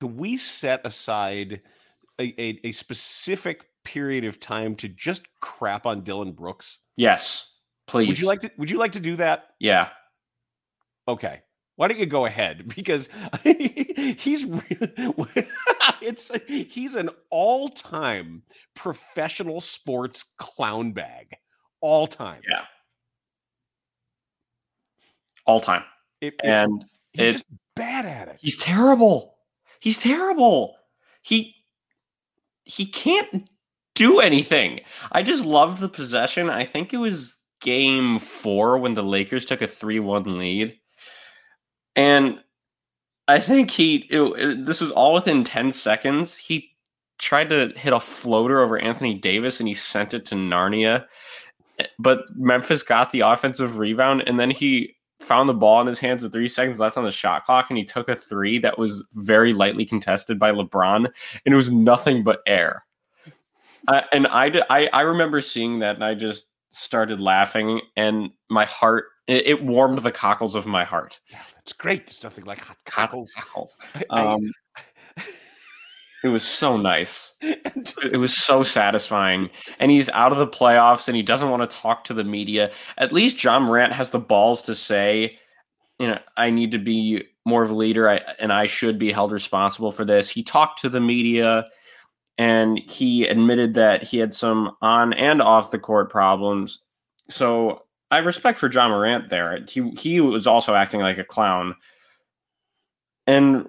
We set aside a, a, a specific period of time to just crap on Dillon Brooks? Yes, please. Would you like to? Would you like to do that? Yeah. Okay. Why don't you go ahead? Because he's it's he's an all-time professional sports clown bag, all time. Yeah. All time. And he's it- just bad at it. he's terrible. He's terrible. He he can't do anything. I just love the possession. I think it was game 4 when the Lakers took a 3-1 lead. And I think he it, it- this was all within 10 seconds. He tried to hit a floater over Anthony Davis and he sent it to Narnia. But Memphis got the offensive rebound and then he found the ball in his hands with three seconds left on the shot clock and he took a three that was very lightly contested by LeBron and it was nothing but air. Uh, and I remember seeing that and I just started laughing and my heart it, it warmed the cockles of my heart. Yeah, that's great. There's nothing like hot cockles. Cockles. I- I- Um, it was so nice. It was so satisfying. And he's out of the playoffs and he doesn't want to talk to the media. At least John Morant has the balls to say, you know, I need to be more of a leader I, and I should be held responsible for this. He talked to the media and he admitted that he had some on and off the court problems. So I have respect for John Morant there. He he was also acting like a clown. And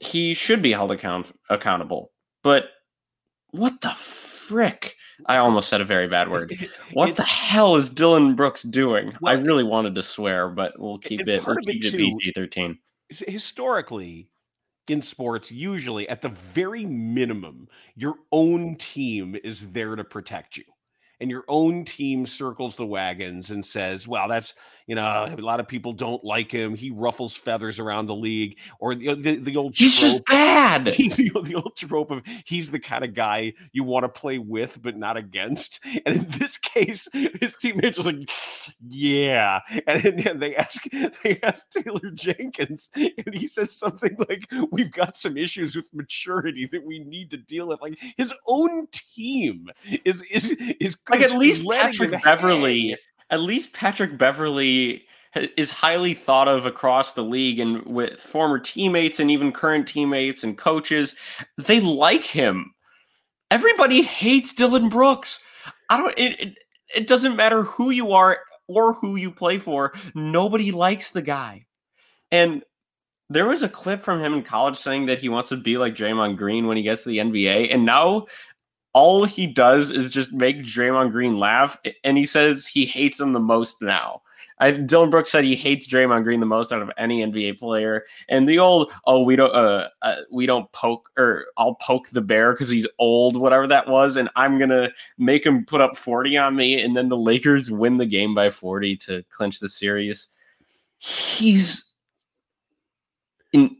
he should be held account accountable. But what the frick? I almost said a very bad word. What the hell is Dillon Brooks doing? I really wanted to swear, but we'll keep it. We'll part of it keep it too- PG thirteen. historically in sports usually at the very minimum your own team is there to protect you and your own team circles the wagons and says well that's you know a lot of people don't like him he ruffles feathers around the league or the, the, the old He's just bad. He's the, the old trope of he's the kind of guy you want to play with but not against. And in this case, his teammates are like, "Yeah," and, then they ask they ask Taylor Jenkins, and he says something like, "We've got some issues with maturity that we need to deal with." Like his own team is is is like at least Patrick Beverley, at least Patrick Beverley is highly thought of across the league and with former teammates and even current teammates and coaches. They like him. Everybody hates Dillon Brooks. I don't. It, it it doesn't matter who you are or who you play for. Nobody likes the guy. And there was a clip from him in college saying that he wants to be like Draymond Green when he gets to the NBA, and now all he does is just make Draymond Green laugh, and he says he hates him the most now. I, Dillon Brooks said he hates Draymond Green the most out of any NBA player, and the old "oh we don't uh, uh we don't poke or I'll poke the bear because he's old," whatever that was, and I'm gonna make him put up 40 on me, and then the Lakers win the game by 40 to clinch the series. He's an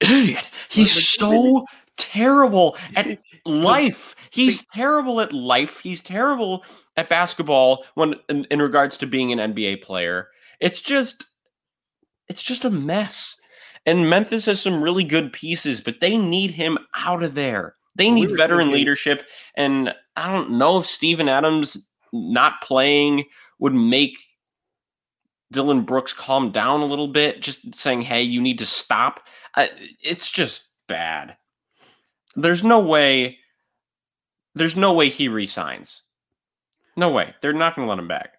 idiot. He's so terrible at life. He's terrible at life. He's terrible at basketball when in, in regards to being an NBA player. It's just it's just a mess. And Memphis has some really good pieces, but they need him out of there. They we need veteran thinking- leadership. And I don't know if Steven Adams not playing would make Dillon Brooks calm down a little bit, just saying, hey, you need to stop. I, it's just bad. There's no way. There's no way he resigns. No way. They're not going to let him back.